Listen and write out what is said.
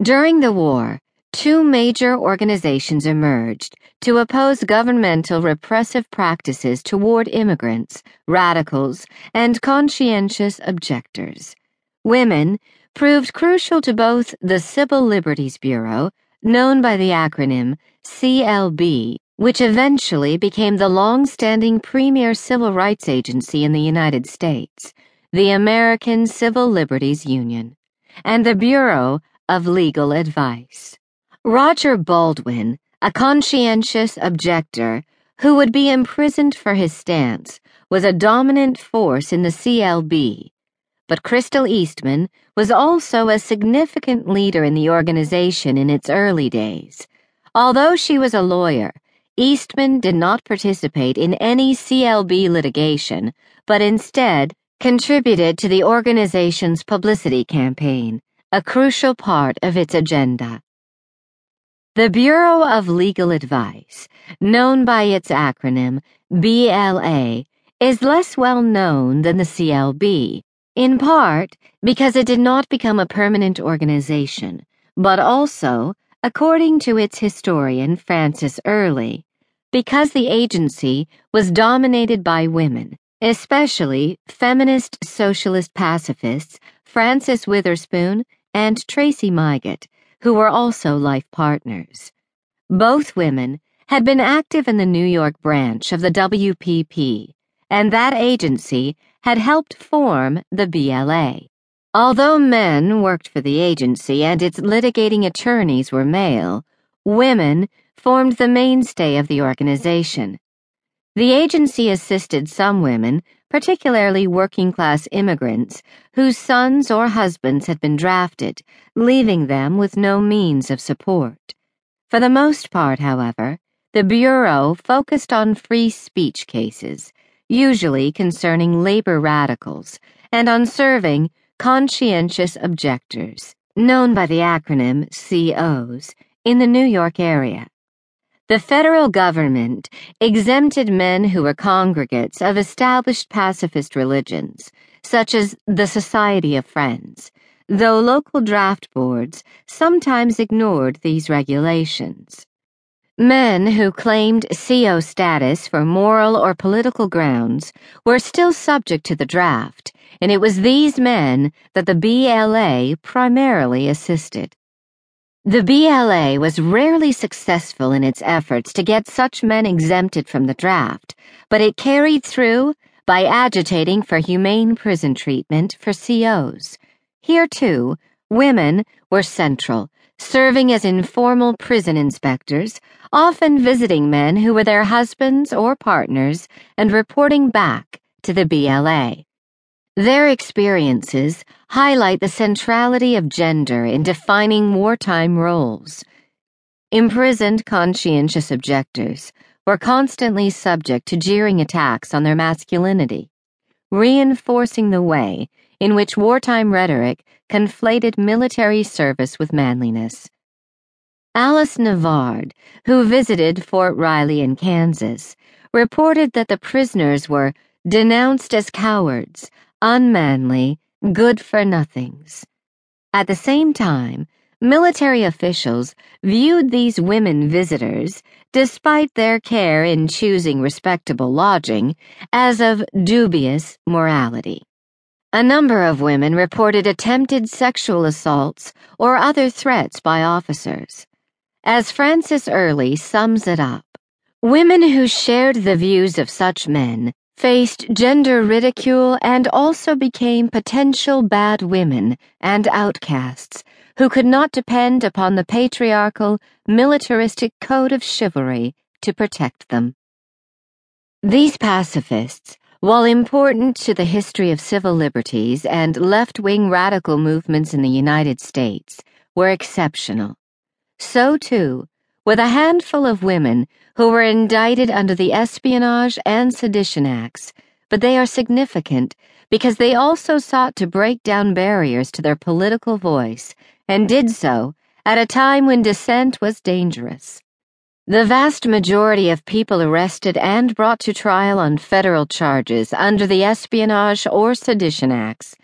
During the war, two major organizations emerged to oppose governmental repressive practices toward immigrants, radicals, and conscientious objectors. Women proved crucial to both the Civil Liberties Bureau, known by the acronym CLB, which eventually became the long-standing premier civil rights agency in the United States, the American Civil Liberties Union, and the Bureau of legal advice. Roger Baldwin, a conscientious objector who would be imprisoned for his stance, was a dominant force in the CLB. But Crystal Eastman was also a significant leader in the organization in its early days. Although she was a lawyer, Eastman did not participate in any CLB litigation, but instead contributed to the organization's publicity campaign a crucial part of its agenda. The Bureau of Legal Advice, known by its acronym BLA, is less well known than the CLB, in part because it did not become a permanent organization, but also, according to its historian Frances Early, because the agency was dominated by women, especially feminist socialist pacifists Frances Witherspoon and Tracy Mygatt, who were also life partners. Both women had been active in the New York branch of the WPP, and that agency had helped form the BLA. Although men worked for the agency and its litigating attorneys were male, women formed the mainstay of the organization. The agency assisted some women, particularly working class immigrants, whose sons or husbands had been drafted, leaving them with no means of support. For the most part, however, the Bureau focused on free speech cases, usually concerning labor radicals, and on serving conscientious objectors, known by the acronym COs, in the New York area. The federal government exempted men who were congregates of established pacifist religions, such as the Society of Friends, though local draft boards sometimes ignored these regulations. Men who claimed CO status for moral or political grounds were still subject to the draft, and it was these men that the BLA primarily assisted. The BLA was rarely successful in its efforts to get such men exempted from the draft, but it carried through by agitating for humane prison treatment for COs. Here, too, women were central, serving as informal prison inspectors, often visiting men who were their husbands or partners and reporting back to the BLA. Their experiences highlight the centrality of gender in defining wartime roles. Imprisoned conscientious objectors were constantly subject to jeering attacks on their masculinity, reinforcing the way in which wartime rhetoric conflated military service with manliness. Alice Navard, who visited Fort Riley in Kansas, reported that the prisoners were denounced as cowards unmanly, good for nothings. At the same time, military officials viewed these women visitors, despite their care in choosing respectable lodging, as of dubious morality. A number of women reported attempted sexual assaults or other threats by officers. As Frances Early sums it up, women who shared the views of such men faced gender ridicule and also became potential bad women and outcasts who could not depend upon the patriarchal, militaristic code of chivalry to protect them. These pacifists, while important to the history of civil liberties and left wing radical movements in the United States, were exceptional. So, too, with a handful of women who were indicted under the Espionage and Sedition Acts, but they are significant because they also sought to break down barriers to their political voice and did so at a time when dissent was dangerous. The vast majority of people arrested and brought to trial on federal charges under the Espionage or Sedition Acts